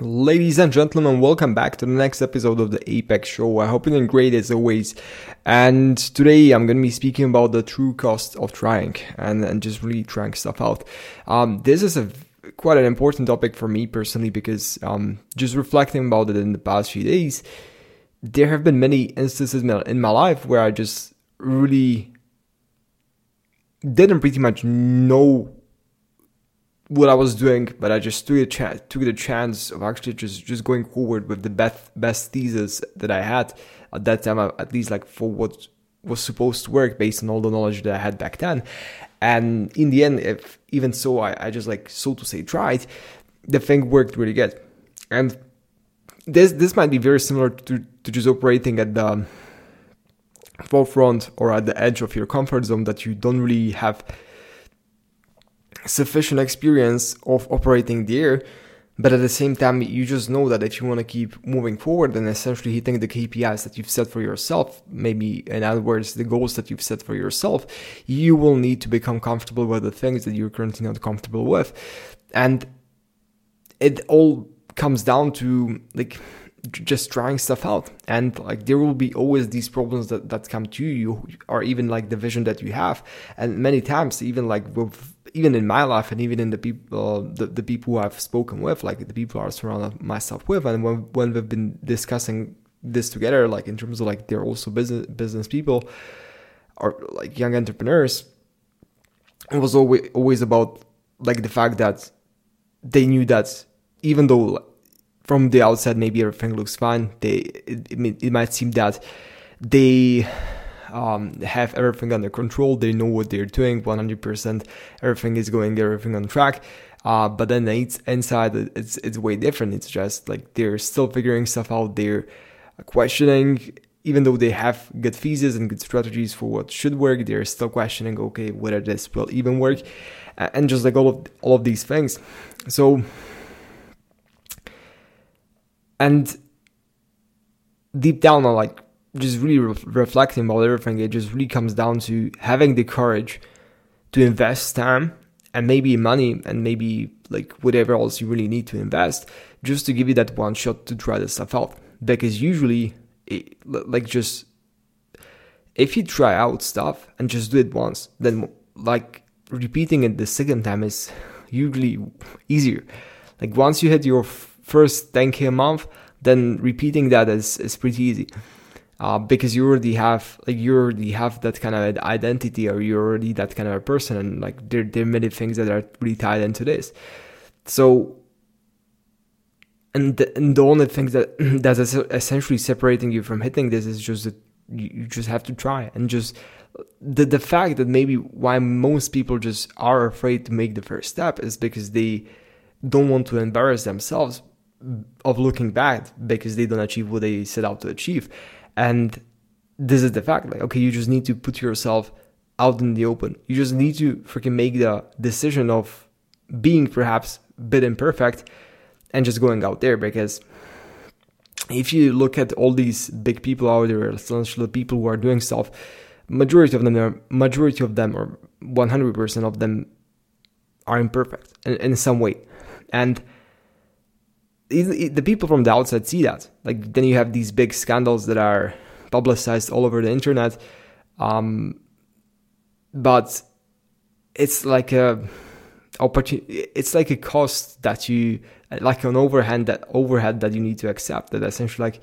Ladies and gentlemen, welcome back to the next episode of the Apex Show. I hope you're doing great as always. And today I'm going to be speaking about the true cost of trying and, and just really trying stuff out. Um, this is a quite an important topic for me personally because um, just reflecting about it in the past few days, there have been many instances in my life where I just really didn't pretty much know what I was doing, but I just took a took the chance of actually just just going forward with the best best thesis that I had at that time, uh, at least like for what was supposed to work based on all the knowledge that I had back then. And in the end, if even so, I, I just like so to say tried, the thing worked really good. And this this might be very similar to to just operating at the forefront or at the edge of your comfort zone that you don't really have sufficient experience of operating there but at the same time you just know that if you want to keep moving forward and essentially hitting the kpis that you've set for yourself maybe in other words the goals that you've set for yourself you will need to become comfortable with the things that you're currently not comfortable with. And it all comes down to like just trying stuff out. And like there will be always these problems that that come to you or even like the vision that you have. And many times even like with even in my life and even in the people uh, the, the people I've spoken with like the people i've surrounded myself with. And when when we've been discussing this together like in terms of like they're also business business people or like young entrepreneurs it was always always about like the fact that they knew that even though from the outside maybe everything looks fine. They it, it, might seem that they um, have everything under control. They know what they're doing 100% everything is going everything on track. Uh, but then it's inside it's it's way different. It's just like they're still figuring stuff out. They're questioning even though they have good theses and good strategies for what should work they're still questioning okay whether this will even work and just like all of all of these things. So and deep down on like just really re- reflecting about everything it just really comes down to having the courage to invest time and maybe money and maybe like whatever else you really need to invest just to give you that one shot to try this stuff out. Because usually it, like just if you try out stuff and just do it once then like repeating it the second time is usually easier. Like once you hit your first 10k a month, then repeating that is, is pretty easy. Uh, because you already have like you already have that kind of identity or you're already that kind of a person and like there, there are many things that are really tied into this so and the, and the only thing that that's essentially separating you from hitting this is just that you, just have to try and just the the fact that maybe why most people just are afraid to make the first step is because they don't want to embarrass themselves of looking back because they don't achieve what they set out to achieve. And this is the fact. Like, okay, you just need to put yourself out in the open. You just need to freaking make the decision of being perhaps a bit imperfect and just going out there because if you look at all these big people out there, essentially people who are doing stuff, majority of them are majority of them or 100% of them are imperfect in, in some way. And the people from the outside see that. Like then you have these big scandals that are publicized all over the internet. Um, but it's like a opportunity. It's like a cost that you like an overhead that overhead that you need to accept. That essentially like.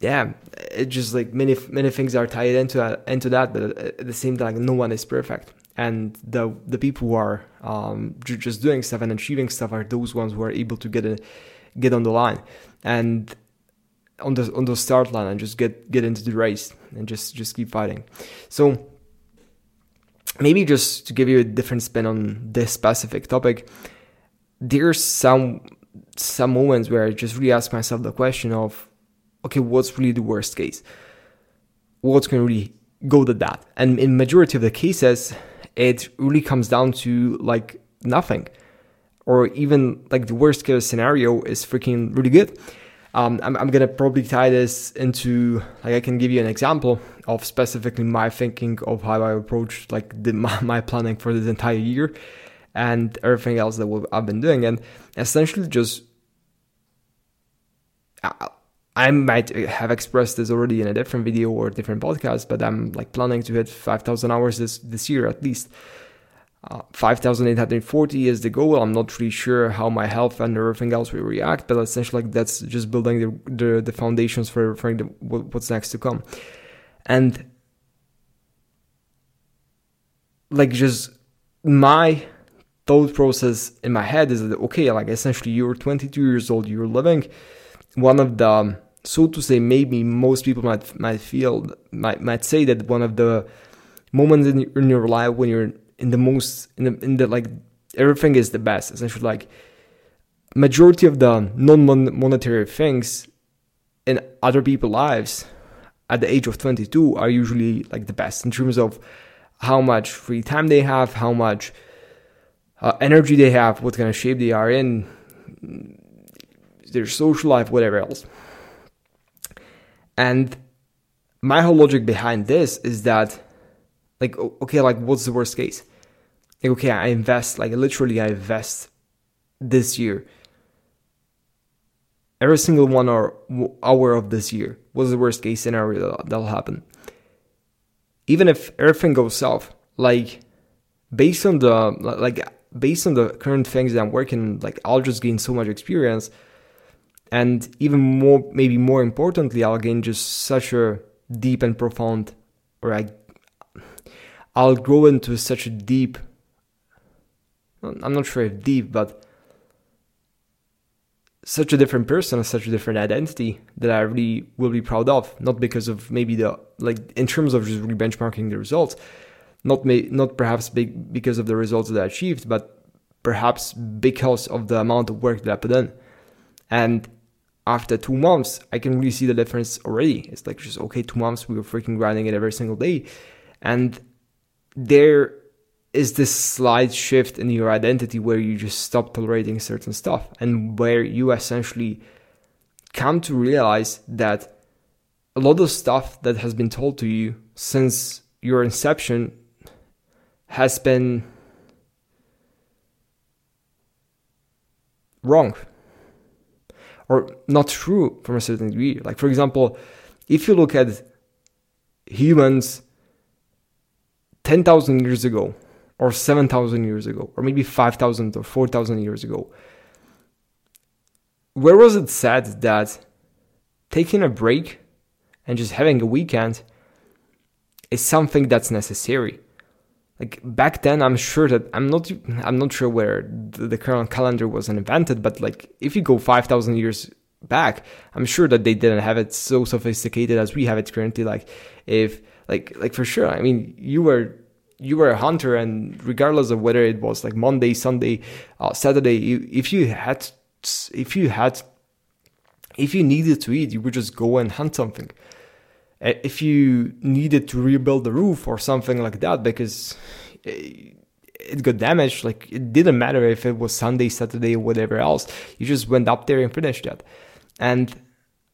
Yeah, it's just like many many things are tied into into that, but at the same time, no one is perfect and the the people who are um, just doing stuff and achieving stuff are those ones who are able to get a, get on the line and on the on the start line and just get get into the race and just just keep fighting. So maybe just to give you a different spin on this specific topic, there's some some moments where I just really ask myself the question of, okay, what's really the worst case? What's going to really go to that? And in majority of the cases, it really comes down to like nothing. Or even like the worst case scenario is freaking really good. Um, I'm, I'm, gonna probably tie this into like I can give you an example of specifically my thinking of how I approach like the, my, my planning for this entire year, and everything else that I've been doing, and essentially just I might have expressed this already in a different video or different podcast, but I'm like planning to hit 5,000 hours this this year at least. Uh, 5,840 is the goal. I'm not really sure how my health and everything else will react, but essentially like that's just building the the, the foundations for everything what's next to come, and like just my thought process in my head is that okay, like essentially you're 22 years old, you're living one of the so to say, maybe most people might might feel might might say that one of the moments in, in your life when you're in the most in the in the like everything is the best. Essentially, like majority of the non-monetary things in other people's lives at the age of 22 are usually like the best in terms of how much free time they have, how much uh, energy they have, what kind of shape they are in, their social life, whatever else. And my whole logic behind this is that, like, okay, like, what's the worst case? Like, okay, I invest, like, literally, I invest this year. Every single one hour, hour of this year was the worst case scenario that'll happen. Even if everything goes south, like, based on the, like, based on the current things that I'm working, like, I'll just gain so much experience and even more maybe more importantly i'll gain just such a deep and profound or i i'll grow into such a deep i'm not sure if deep but such a different person such a different identity that i really will be proud of. Not because of maybe the like in terms of just benchmarking the results not may not perhaps big because of the results that i achieved but perhaps because of the amount of work that i put in. And after two months, I can really see the difference already. It's like just okay, two months we were freaking grinding it every single day, and there is this slight shift in your identity where you just stop tolerating certain stuff and where you essentially come to realize that a lot of stuff that has been told to you since your inception has been wrong or not true from a certain degree. Like, for example, if you look at humans 10,000 years ago, or 7,000 years ago, or maybe 5,000 or 4,000 years ago, where was it said that taking a break and just having a weekend is something that's necessary? Like back then i'm sure that i'm not i'm not sure where the, the current calendar was invented but like if you go 5000 years back i'm sure that they didn't have it so sophisticated as we have it currently. Like if like like for sure i mean you were you were a hunter and regardless of whether it was like monday sunday uh, saturday if you had if you had if you needed to eat you would just go and hunt something if you needed to rebuild the roof or something like that because it got damaged like it didn't matter if it was sunday saturday or whatever else you just went up there and finished that and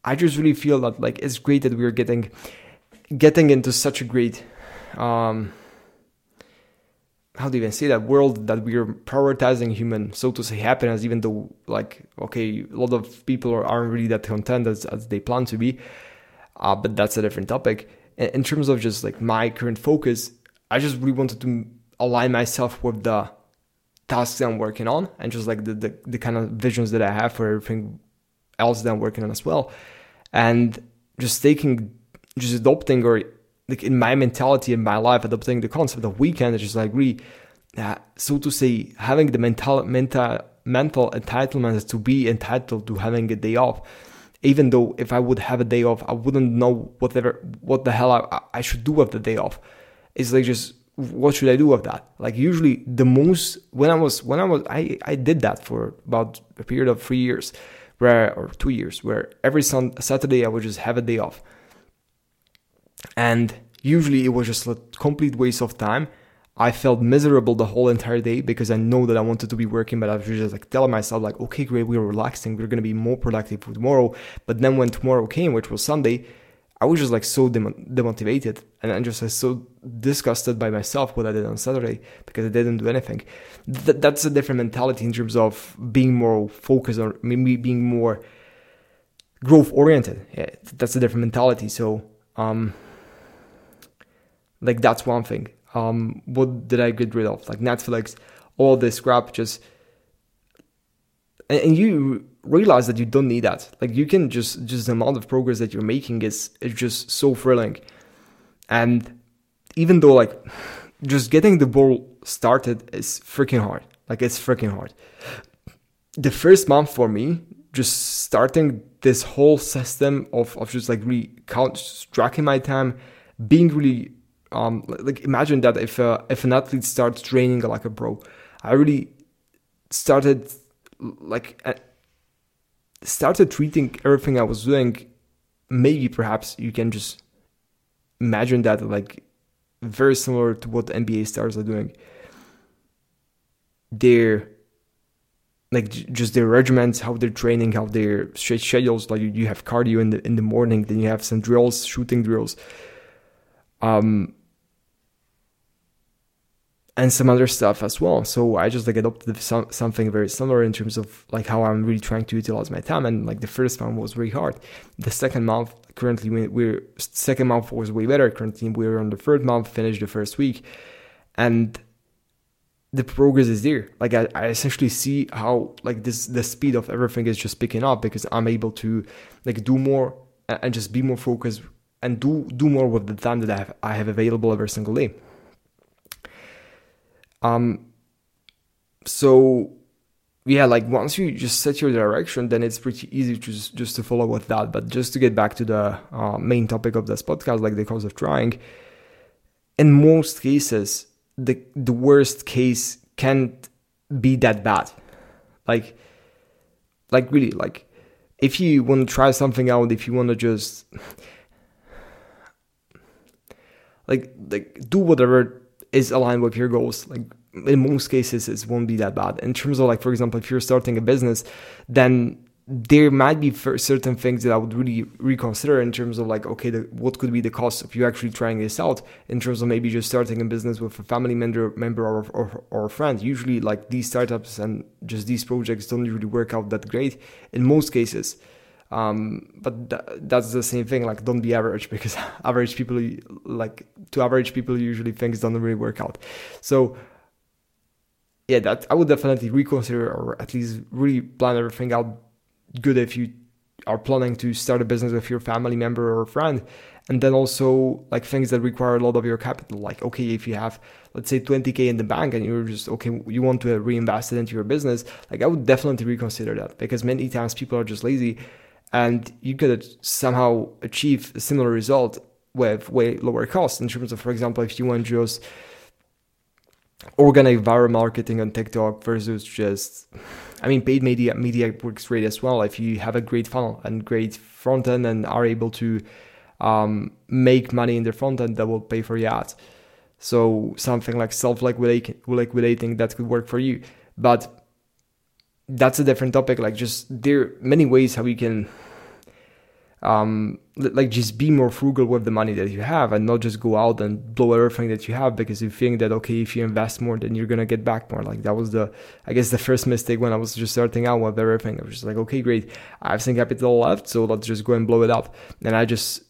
i just really feel that like it's great that we're getting getting into such a great um how do you even say that? World that we're prioritizing human so to say happiness even though like okay a lot of people aren't really that content as, as they plan to be uh, but that's a different topic. In terms of just like my current focus, I just really wanted to align myself with the tasks that I'm working on and just like the, the, the kind of visions that I have for everything else that I'm working on as well. And just taking, just adopting or like in my mentality in my life, adopting the concept of weekend, is just like really, uh, so to say, having the mental, mental, mental entitlement to be entitled to having a day off even though if I would have a day off, I wouldn't know whatever what the hell I, I should do with the day off. It's like just what should I do with that? Like usually the most when I was when I was I I did that for about a period of three years, where or two years, where every sun, Saturday I would just have a day off, and usually it was just a complete waste of time I felt miserable the whole entire day because I know that I wanted to be working, but I was just like telling myself like, okay, great, we're relaxing, we're gonna be more productive for tomorrow. But then when tomorrow came, which was Sunday, I was just like so dem- demotivated and I'm just like, so disgusted by myself what I did on Saturday because I didn't do anything. Th- that's a different mentality in terms of being more focused or maybe being more growth oriented. Yeah, that's a different mentality. So, um, like that's one thing. Um, what did I get rid of? Like Netflix, all this crap, just and, and you realize that you don't need that. Like you can just just the amount of progress that you're making is is just so thrilling. And even though like just getting the ball started is freaking hard. Like it's freaking hard. The first month for me, just starting this whole system of, of just like really count tracking my time, being really um like imagine that if uh, if an athlete starts training like a pro, I really started like started treating everything I was doing, maybe perhaps you can just imagine that like very similar to what NBA stars are doing. Their like just their regiments, how they're training, how their schedules. Like you have cardio in the in the morning, then you have some drills, shooting drills. Um, and some other stuff as well. So I just like adopted some, something very similar in terms of like how I'm really trying to utilize my time. And like the first month was very hard. The second month, currently we're second month was way better. Currently we're on the third month, finished the first week, and the progress is there. Like I, I essentially see how like this the speed of everything is just picking up because I'm able to like do more and just be more focused and do do more with the time that I have I have available every single day. Um, so yeah, like once you just set your direction, then it's pretty easy to just, just to follow with that. But just to get back to the uh, main topic of this podcast, like the cause of trying, in most cases, the the worst case can't be that bad. Like, like really, like if you want to try something out, if you want to just like like do whatever is aligned with your goals. Like in most cases, it won't be that bad. In terms of like, for example, if you're starting a business, then there might be certain things that I would really reconsider in terms of like, okay, the, what could be the cost of you actually trying this out in terms of maybe just starting a business with a family member, member or, or, or a friend. Usually like these startups and just these projects don't really work out that great in most cases. Um, but th- that's the same thing. Like, don't be average because average people, like to average people, usually things don't really work out. So, yeah, that I would definitely reconsider or at least really plan everything out good if you are planning to start a business with your family member or friend. And then also like things that require a lot of your capital. Like, okay, if you have let's say 20k in the bank and you're just okay, you want to reinvest it into your business, like I would definitely reconsider that because many times people are just lazy and you could somehow achieve a similar result with way lower cost in terms of, for example, if you want just organic viral marketing on TikTok versus just, I mean, paid media media works great as well. If you have a great funnel and great front end and are able to um, make money in the front end, that will pay for your ads. So something like self liquidating that could work for you, but that's a different topic. Like just there are many ways how you can um, like just be more frugal with the money that you have and not just go out and blow everything that you have because you think that okay if you invest more then you're gonna get back more. Like that was the i guess the first mistake when i was just starting out with everything. I was just like okay great. I have some capital left so let's just go and blow it up. And i just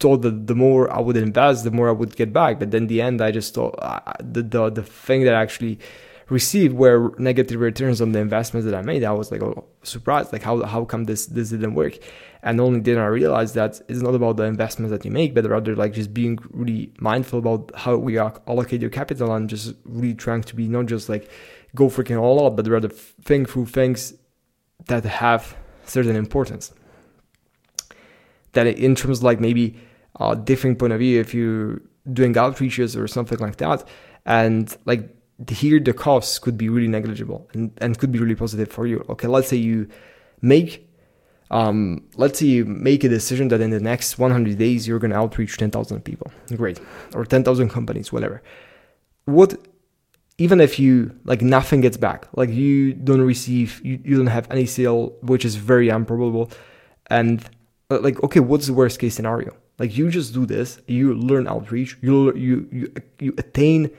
thought that the more i would invest the more i would get back. But then the end i just thought uh, the, the the thing that actually received were negative returns on the investments that I made. I was like, oh, surprised. Like, how how come this this didn't work? And only then I realized that it's not about the investments that you make, but rather like just being really mindful about how we are allocate your capital and just really trying to be not just like go freaking all out, but rather think through things that have certain importance. That in terms of like maybe a different point of view, if you're doing outreaches or something like that, and like here the costs could be really negligible and, and could be really positive for you. Okay, let's say you make um, let's say you make a decision that in the next 100 days you're going to outreach 10,000 people. Great. Or 10,000 companies, whatever. What even if you like nothing gets back, like you don't receive you, you don't have any sale, which is very improbable and uh, like okay, what's the worst case scenario? Like you just do this, you learn outreach, you you you you attain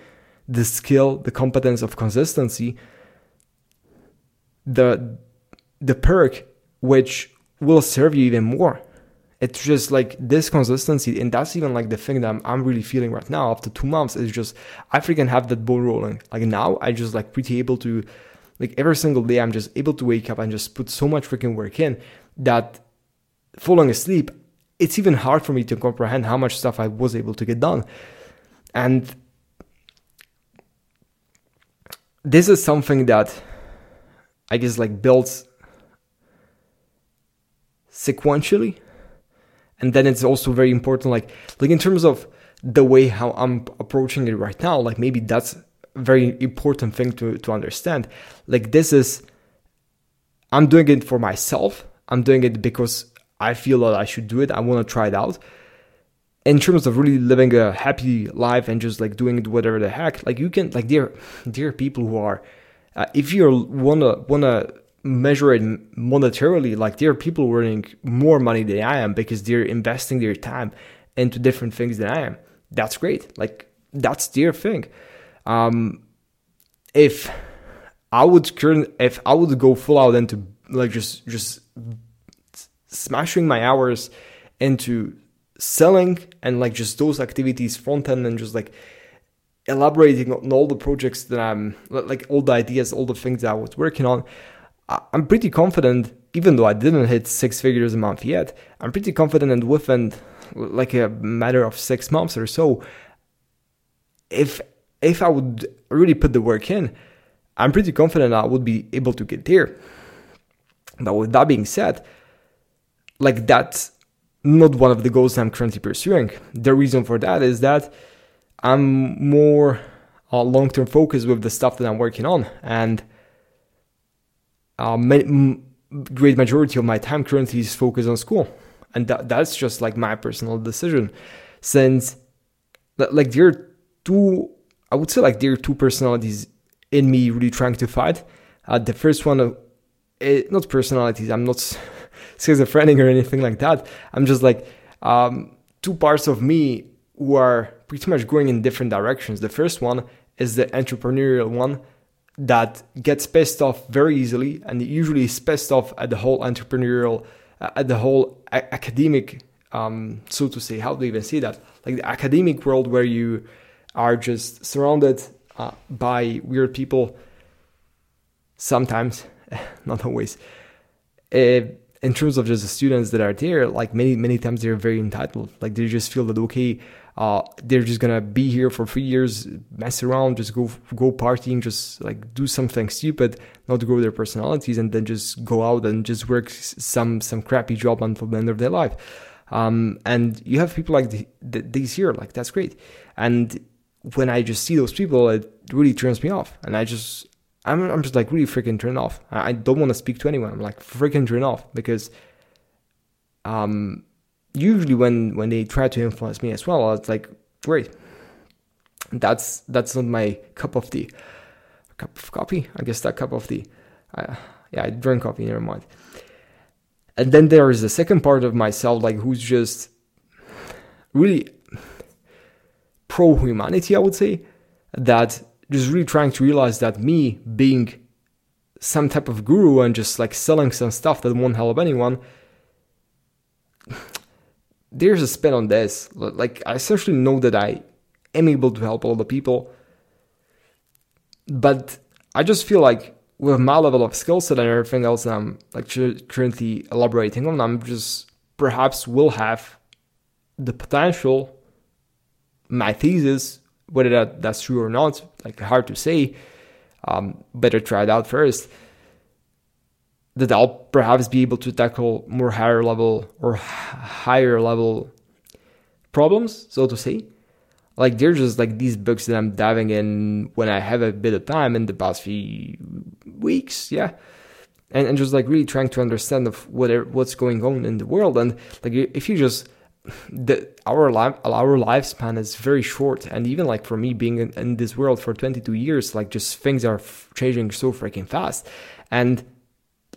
the skill, the competence of consistency, the the perk which will serve you even more. It's just like this consistency, and that's even like the thing that I'm, I'm really feeling right now after two months. Is just I freaking have that ball rolling. Like now, I just like pretty able to, like every single day, I'm just able to wake up and just put so much freaking work in that falling asleep, it's even hard for me to comprehend how much stuff I was able to get done. And this is something that I guess like builds sequentially. And then it's also very important, like like in terms of the way how I'm approaching it right now, like maybe that's a very important thing to, to understand. Like this is I'm doing it for myself. I'm doing it because I feel that I should do it. I want to try it out. In terms of really living a happy life and just like doing whatever the heck, like you can like there there are people who are uh, if you wanna wanna measure it monetarily, like there are people earning more money than I am because they're investing their time into different things than I am. That's great. Like that's their thing. Um, if I would current, if I would go full out into like just just smashing my hours into selling and like just those activities front end and just like elaborating on all the projects that I'm like all the ideas, all the things that I was working on. I'm pretty confident, even though I didn't hit six figures a month yet, I'm pretty confident that within like a matter of six months or so, if if I would really put the work in, I'm pretty confident I would be able to get there. But with that being said, like that's not one of the goals I'm currently pursuing. The reason for that is that I'm more uh, long term focused with the stuff that I'm working on, and uh, ma- great majority of my time currently is focused on school, and that, that's just like my personal decision. Since like there are two, I would say like there are two personalities in me really trying to fight. Uh, the first one, uh, it, not personalities. I'm not schizophrenic or anything like that. I'm just like um, two parts of me who are pretty much going in different directions. The first one is the entrepreneurial one that gets pissed off very easily and usually is pissed off at the whole entrepreneurial, at the whole a- academic, um, so to say. How do you even say that? Like the academic world where you are just surrounded uh, by weird people. Sometimes, not always. Uh, in terms of just the students that are there, like many many times they're very entitled. Like they just feel that okay, uh, they're just gonna be here for three years, mess around, just go go partying, just like do something stupid, not grow their personalities, and then just go out and just work some some crappy job until the end of their life. Um, and you have people like the, the, these here, like that's great. And when I just see those people, it really turns me off, and I just I'm I'm just like really freaking turned off. I, I don't want to speak to anyone. I'm like freaking turned off because um usually when when they try to influence me as well, it's like great. That's that's not my cup of tea. Cup of coffee, I guess that cup of tea. Uh, yeah, I drink coffee. Never mind. And then there is the second part of myself, like who's just really pro humanity, I would say, that just really trying to realize that me being some type of guru and just like selling some stuff that won't help anyone there's a spin on this. Like i essentially know that i am able to help all the people but i just feel like with my level of skill set and everything else that i'm like currently elaborating on i'm just perhaps will have the potential my thesis whether that, that's true or not, like hard to say. Um, better try it out first. That I'll perhaps be able to tackle more higher level or higher level problems, so to say. Like they're just like these books that I'm diving in when I have a bit of time in the past few weeks, yeah. And, and just like really trying to understand of whatever what's going on in the world. And like if you just the our life our lifespan is very short and even like for me being in, in this world for 22 years like just things are f- changing so freaking fast and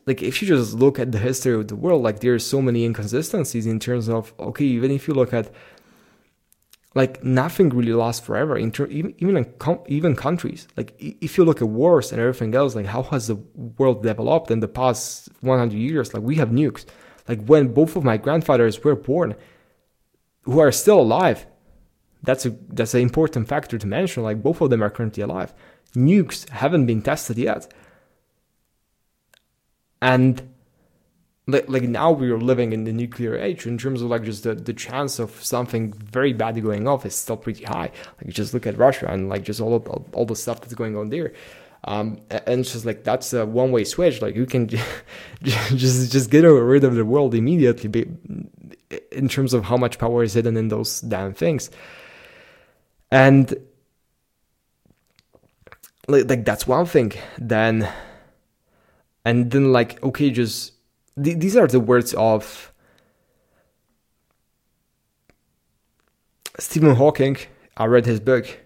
like if you just look at the history of the world, like there's so many inconsistencies in terms of okay, even if you look at like nothing really lasts forever. In ter- even even com- even countries, like if you look at wars and everything else, like how has the world developed in the past 100 years? Like we have nukes. Like when both of my grandfathers were born, who are still alive, that's a that's an important factor to mention. Like both of them are currently alive. Nukes haven't been tested yet, and like, like now we are living in the nuclear age in terms of like just the, the chance of something very bad going off is still pretty high like just look at russia and like just all of, all, the stuff that's going on there um, and it's just like that's a one way switch like you can just just get rid of the world immediately in terms of how much power is hidden in those damn things. And like, like that's one thing. Then and then like okay just th- these are the words of Stephen Hawking. I read his book,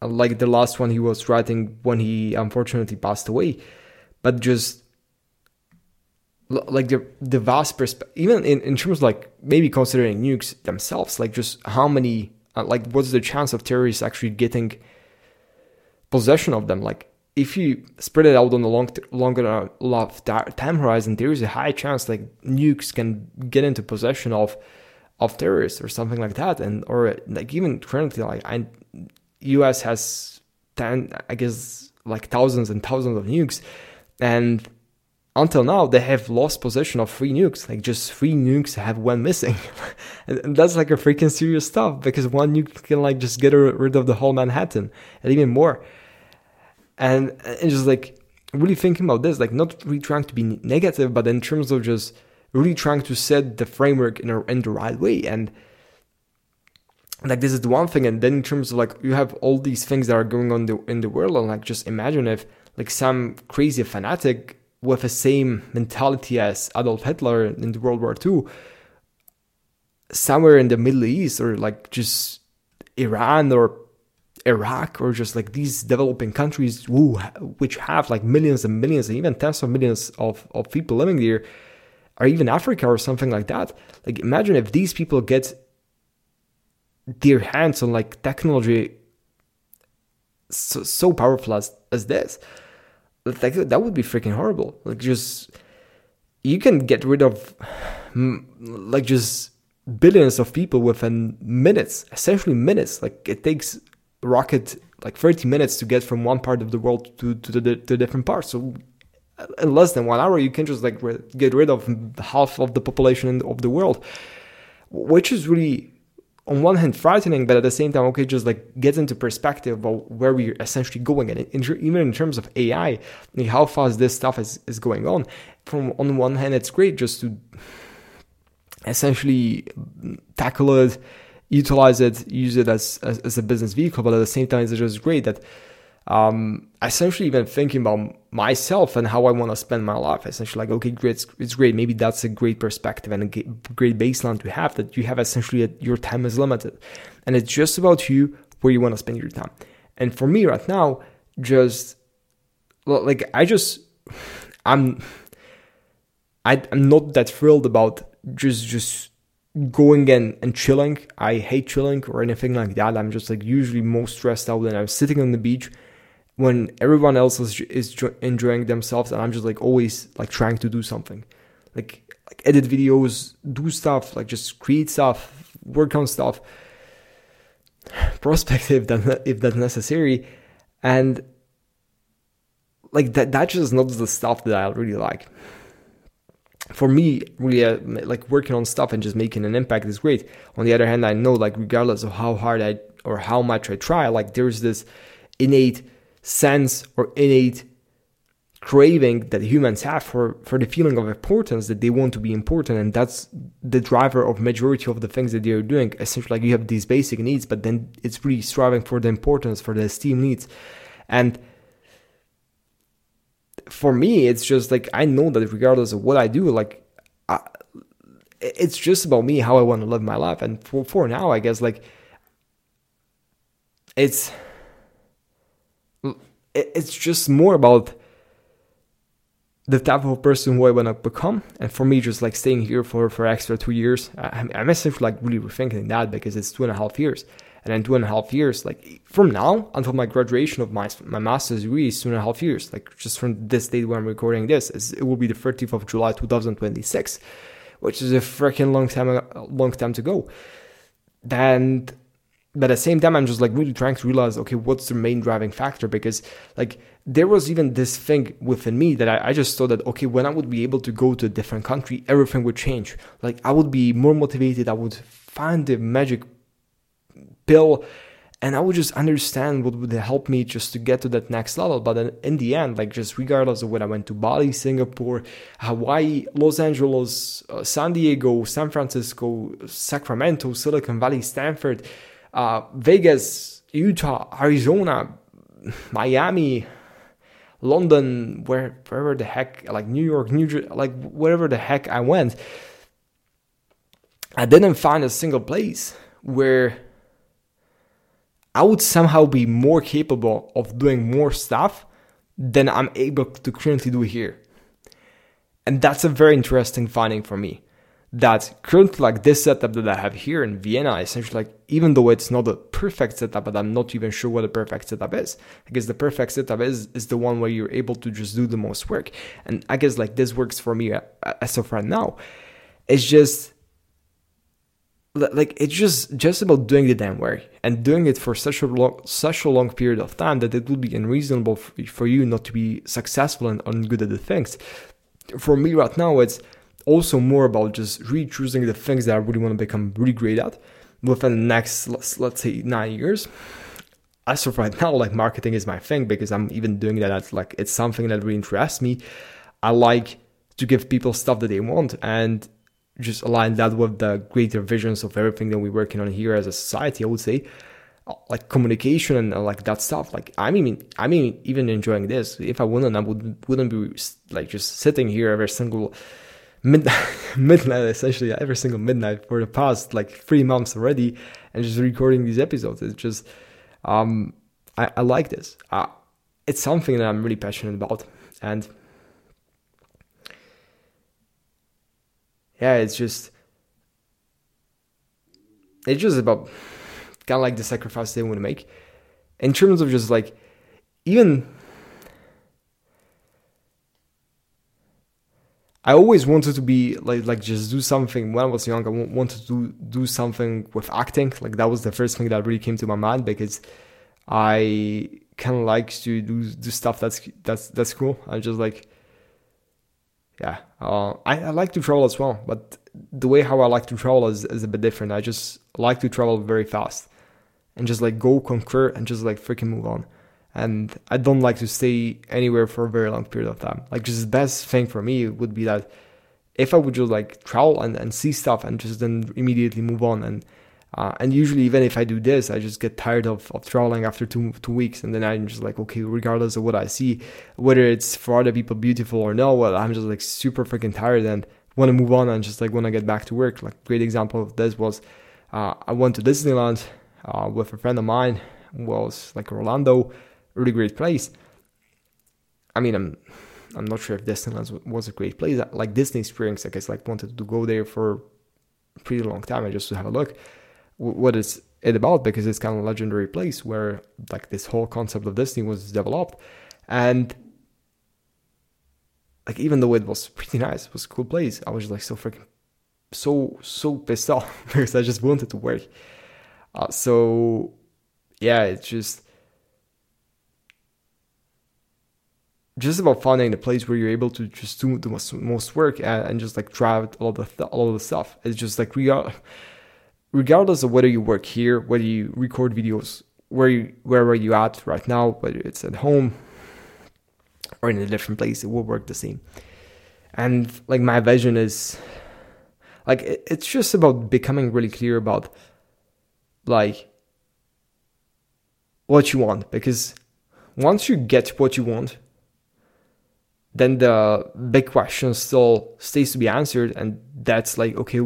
like the last one he was writing when he unfortunately passed away, but just like the the vast perspective, even in, in terms of like maybe considering nukes themselves, like just how many, uh, like what's the chance of terrorists actually getting possession of them? Like if you spread it out on a long, longer time horizon, there is a high chance like nukes can get into possession of of terrorists or something like that, and or like even currently, like I, U.S. has ten, I guess, like thousands and thousands of nukes, and until now they have lost possession of three nukes. Like just three nukes have one missing, and that's like a freaking serious stuff because one nuke can like just get rid of the whole Manhattan and even more and and just like really thinking about this, like not really trying to be negative, but in terms of just really trying to set the framework in, a, in the right way. And like this is the one thing, and then in terms of like you have all these things that are going on the, in the world, and like just imagine if like some crazy fanatic with the same mentality as Adolf Hitler in the World War II, somewhere in the Middle East or like just Iran or Iraq or just like these developing countries who, which have like millions and millions and even tens of millions of, of people living there, or even Africa or something like that. Like imagine if these people get their hands on like technology so, so powerful as, as this. Like that would be freaking horrible. Like just you can get rid of like just billions of people within minutes, essentially minutes. Like it takes rocket like 30 minutes to get from one part of the world to, to the to different parts. So in less than one hour, you can just like get rid of half of the population of the world, which is really on one hand frightening, but at the same time, okay, just like get into perspective about where we're essentially going, and in, even in terms of AI, like how fast this stuff is is going on. From on one hand, it's great just to essentially tackle it utilize it, use it as, as, as a business vehicle, but at the same time, it's just great that um, essentially even thinking about myself and how I want to spend my life. Essentially, like, okay, great, it's, it's, great. Maybe that's a great perspective and a great baseline to have that you have essentially a, your time is limited. And it's just about you where you want to spend your time. And for me right now, just like, I just, I'm, I, I'm not that thrilled about just, just going and, and chilling. I hate chilling or anything like that. I'm just like usually most stressed out when I'm sitting on the beach when everyone else is, is enjoying themselves and I'm just like always like trying to do something. Like like edit videos, do stuff, like just create stuff, work on stuff, prospective that if that's necessary. And like that that's just not the stuff that I really like for me, really, uh, like working on stuff and just making an impact is great. On the other hand, I know, like, regardless of how hard I or how much I try, like, there's this innate sense or innate craving that humans have for for the feeling of importance that they want to be important. And that's the driver of majority of the things that they're doing. Essentially like you have these basic needs but then it's really striving for the importance for the esteem needs. And for me, it's just like I know that regardless of what I do, like I, it's just about me how I want to live my life. And for for now, I guess like it's it's just more about the type of person who I want to become. And for me, just like staying here for, for extra two years, I'm I'm essentially like really rethinking that because it's two and a half years. And in two and a half years, like from now until my graduation of my my master's degree is two and a half years. Like just from this date when I'm recording this, it will be the 30th of July 2026, which is a freaking long time long time to go. And but at the same time, I'm just like really trying to realize, okay, what's the main driving factor? Because like there was even this thing within me that I, I, just thought that okay, when I would be able to go to a different country, everything would change. Like I would be more motivated. I would find the magic pill, and I would just understand what would help me just to get to that next level. But then in the end, like just regardless of whether I went to Bali, Singapore, Hawaii, Los Angeles, uh, San Diego, San Francisco, Sacramento, Silicon Valley, Stanford uh, Vegas, Utah, Arizona, Miami, London, where wherever the heck, like New York, New Jersey, like wherever the heck I went, I didn't find a single place where I would somehow be more capable of doing more stuff than I'm able to currently do here. And that's a very interesting finding for me that currently like this setup that I have here in Vienna, essentially like even though it's not a perfect setup, but I'm not even sure what a perfect setup is. I guess the perfect setup is is the one where you're able to just do the most work. And I guess like this works for me uh, as of right now. It's just like it's just just about doing the damn work and doing it for such a long such a long period of time that it would be unreasonable for you not to be successful and, and good at the things. For me right now, it's also more about just re choosing the things that I really want to become really great at within the next, let's, let's say, nine years. As of right now, like marketing is my thing because I'm even doing that. As, like it's something that really interests me. I like to give people stuff that they want and just align that with the greater visions of everything that we're working on here as a society. I would say, like communication and like that stuff. Like I mean, I mean, even enjoying this. If I wouldn't, I would wouldn't be like just sitting here every single midnight, midnight essentially every single midnight for the past like three months already, and just recording these episodes. It's just, um, I, I like this. Uh, it's something that I'm really passionate about, and yeah, it's just, it's just about kind of like the sacrifice they want to make in terms of just like even I always wanted to be like like just do something when I was young. I wanted to do, do something with acting. Like that was the first thing that really came to my mind because I kind of like to do do stuff that's that's that's cool. I'm just like yeah. Uh, I, I like to travel as well, but the way how I like to travel is, is a bit different. I just like to travel very fast and just like go conquer and just like freaking move on and I don't like to stay anywhere for a very long period of time. Like just the best thing for me would be that if I would just like travel and, and see stuff and just then immediately move on and uh, and usually even if I do this, I just get tired of, of traveling after two two weeks and then I'm just like okay, regardless of what I see, whether it's for other people beautiful or no, well I'm just like super freaking tired and want to move on and just like when I get back to work. Like great example of this was uh, I went to Disneyland uh, with a friend of mine was like Orlando really great place. I mean, I'm I'm not sure if Disneyland was a great place. Like Disney Springs, I guess, like wanted to go there for a pretty long time, I just to have a look. What is it about? Because it's kind of a legendary place where like this whole concept of Disney was developed, and like even though it was pretty nice, it was a cool place. I was just like so freaking so so pissed off because I just wanted to work. Uh, so yeah, it's just just about finding the place where you're able to just do the most, most work and, and just like drive all the th- all the stuff. It's just like regardless of whether you work here, whether you record videos, where you're you at right now, whether it's at home or in a different place, it will work the same. And like my vision is like it, it's just about becoming really clear about like what you want because once you get what you want then the big question still stays to be answered and that's like okay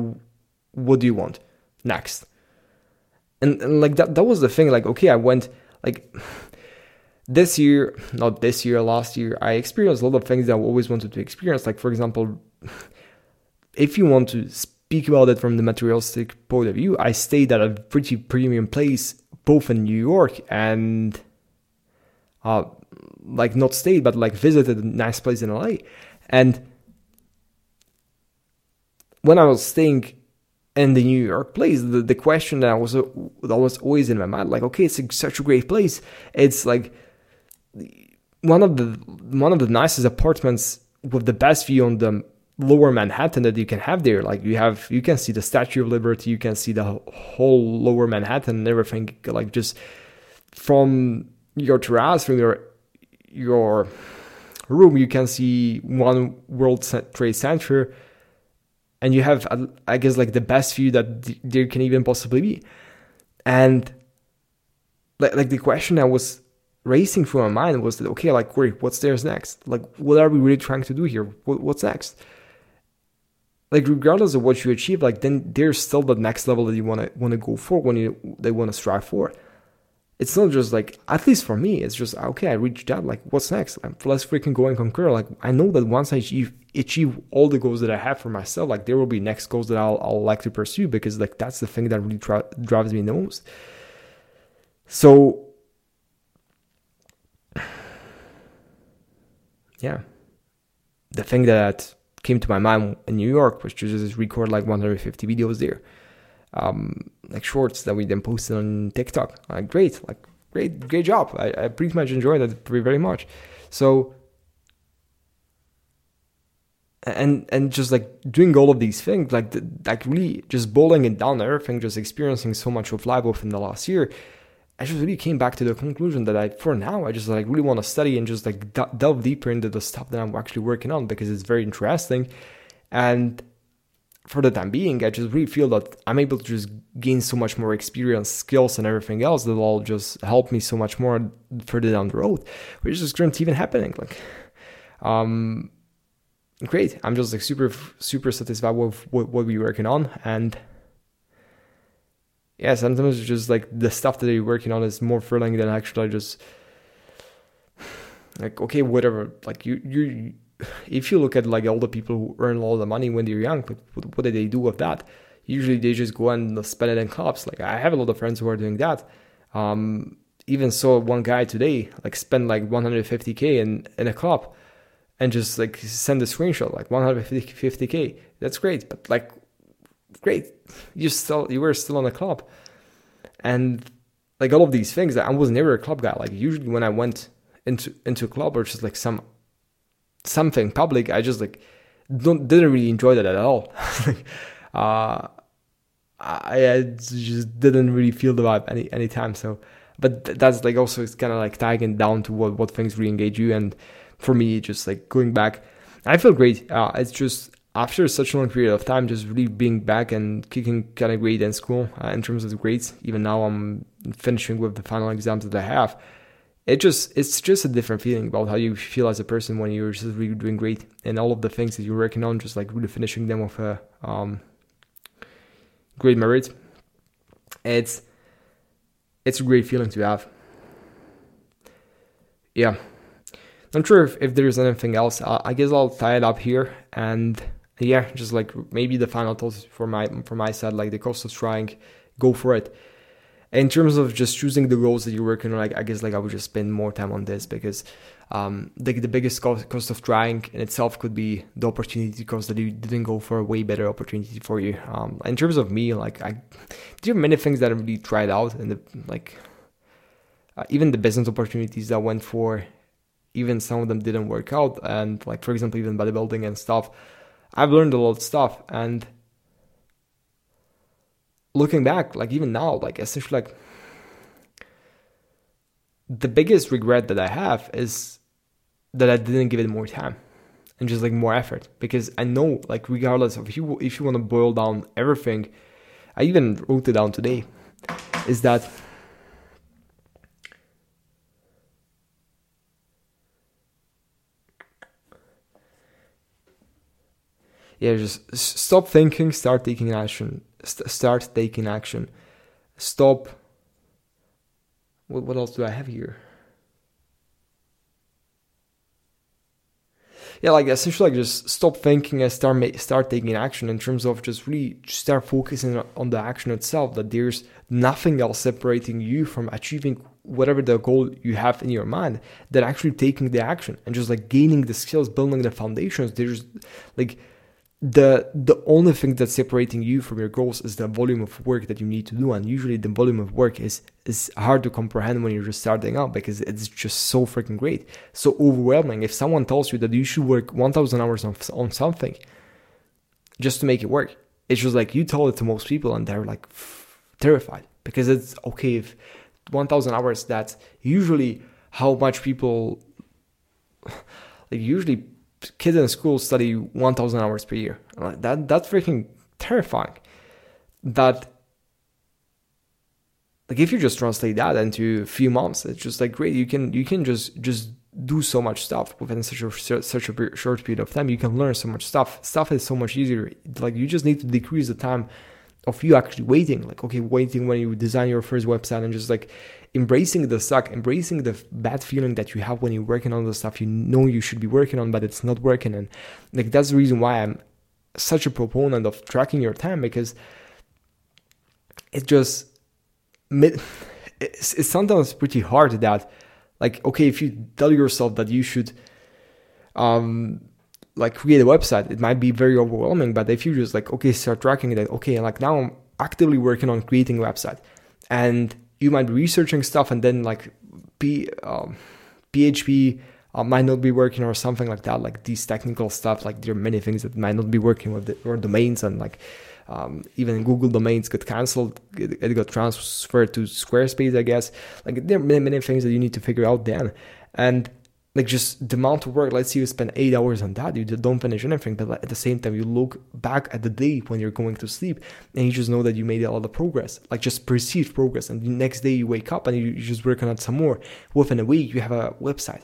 what do you want next and, and like that that was the thing like okay i went like this year, not this year, last year, I experienced a lot of things that I always wanted to experience. Like, for example, if you want to speak about it from the materialistic point of view, I stayed at a pretty premium place, both in New York and, uh, like not stayed, but like visited a nice place in LA. And when I was staying in the New York place, the, the question that I was that was always in my mind, like, okay, it's a, such a great place. It's like one of the one of the nicest apartments with the best view on the lower Manhattan that you can have there. Like you have, you can see the Statue of Liberty, you can see the whole lower Manhattan and everything. Like just from your terrace, from your your room, you can see one World Trade Center, and you have, I guess, like the best view that there can even possibly be. And like, like the question that was racing through my mind was that okay, like what's there's next? Like what are we really trying to do here? What, what's next? Like regardless of what you achieve, like then there's still the next level that you wanna wanna go for when you they wanna strive for. It's not just like at least for me, it's just okay, I reached that, like what's next? Like, let's freaking go and conquer. Like I know that once I achieve achieve all the goals that I have for myself, like there will be next goals that I'll I'll like to pursue because like that's the thing that really tra- drives me the most. So yeah, the thing that came to my mind in New York was to just record like 150 videos there, um, like shorts that we then posted on TikTok. Like great, like great, great job. I, I pretty much enjoyed that very, very much. So and and just like doing all of these things, like the, like really just boiling it down everything, just experiencing so much of life within the last year I just really came back to the conclusion that I, for now, I just like really want to study and just like d- delve deeper into the stuff that I'm actually working on because it's very interesting. And for the time being, I just really feel that I'm able to just gain so much more experience, skills, and everything else that will just help me so much more further down the road, which is currently even happening. Like, um, great. I'm just like super, super satisfied with what, what we're working on, and yeah, sometimes it's just like the stuff that you're working on is more thrilling than actually just like okay, whatever. Like you, you, if you look at like all the people who earn a lot of money when they're young, like what, do they do with that? Usually they just go and spend it in clubs. Like I have a lot of friends who are doing that. Um, even saw one guy today like spend like 150k in in a club and just like send a screenshot like 150k. That's great, but like great. You still you were still on a club, and like all of these things. I was never a club guy. Like usually when I went into into a club or just like some something public, I just like don't didn't really enjoy that at all. uh, I, I just didn't really feel the vibe any any time. So, but that's like also it's kind of like tagging down to what what things really engage you. And for me, just like going back, I feel great. Uh, it's just after such a long period of time, just really being back and kicking kind of great in school uh, in terms of the grades. Even now, I'm finishing with the final exams that I have. It just it's just a different feeling about how you feel as a person when you're just really doing great and all of the things that you're working on, just like really finishing them with a um, great merit. It's it's a great feeling to have. Yeah. I'm sure if, if there's anything else. I, I guess I'll tie it up here and yeah, just like maybe the final thoughts for my for my side, like the cost of trying, go for it. In terms of just choosing the roles that you're working on, like I guess like I would just spend more time on this because um, the the biggest cost, cost of trying in itself could be the opportunity cost that you didn't go for a way better opportunity for you. Um, in terms of me, like I, there are many things that I really tried out and the like, uh, even the business opportunities that I went for, even some of them didn't work out. And like for example, even bodybuilding and stuff I've learned a lot of stuff and looking back, like even now, like essentially like the biggest regret that I have is that I didn't give it more time and just like more effort because I know like regardless of if you if you want to boil down everything, I even wrote it down today, is that yeah, just stop thinking, start taking action st- start taking action. Stop. What, what else do I have here? yeah, like essentially, like just stop thinking and start ma- start taking action in terms of just really start focusing on the action itself. That there's nothing else separating you from achieving whatever the goal you have in your mind than actually taking the action and just like gaining the skills, building the foundations. There's like the the only thing that's separating you from your goals is the volume of work that you need to do. And usually the volume of work is is hard to comprehend when you're just starting out because it's just so freaking great. So overwhelming. If someone tells you that you should work 1000 hours on, on something just to make it work it's just like you tell it to most people and they're like terrified because it's okay if 1000 hours that's usually how much people like usually kids in school study 1000 hours per year. Like, that that's freaking terrifying. That like if you just translate that into a few months it's just like great. You can you can just just do so much stuff within such a such a short period of time. You can learn so much stuff. Stuff is so much easier. Like you just need to decrease the time of you actually waiting like okay waiting when you design your first website and just like embracing the suck, embracing the bad feeling that you have when you're working on the stuff you know you should be working on, but it's not working. And like that's the reason why I'm such a proponent of tracking your time because it just it's, it's sometimes pretty hard that like okay if you tell yourself that you should um like create a website it might be very overwhelming but if you just like okay start tracking it okay like now i'm actively working on creating a website and you might be researching stuff and then like P, um, PHP uh, might not be working or something like that, like these technical stuff. Like there are many things that might not be working with the, your domains and like um, even Google domains got cancelled. It, it, got transferred to Squarespace, I guess. Like there are many, many things that you need to figure out then. And like just the amount of work let's say you spend eight hours on that you don't finish anything but at the same time you look back at the day when you're going to sleep and you just know that you made a lot of progress like just perceived progress and the next day you wake up and you, just work on it some more. Within a week you have a website.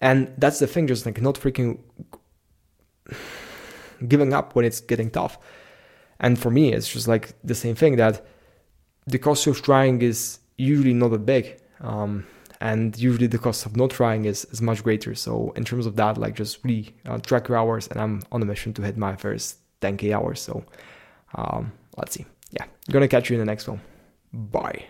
And that's the thing just like not freaking giving up when it's getting tough. And for me it's just like the same thing that the cost of trying is usually not that big. Um, and usually the cost of not trying is, is much greater. So in terms of that like just really uh, track your hours and i'm on a mission to hit my first 10k hours. So um, let's see. Yeah gonna catch you in the next one. Bye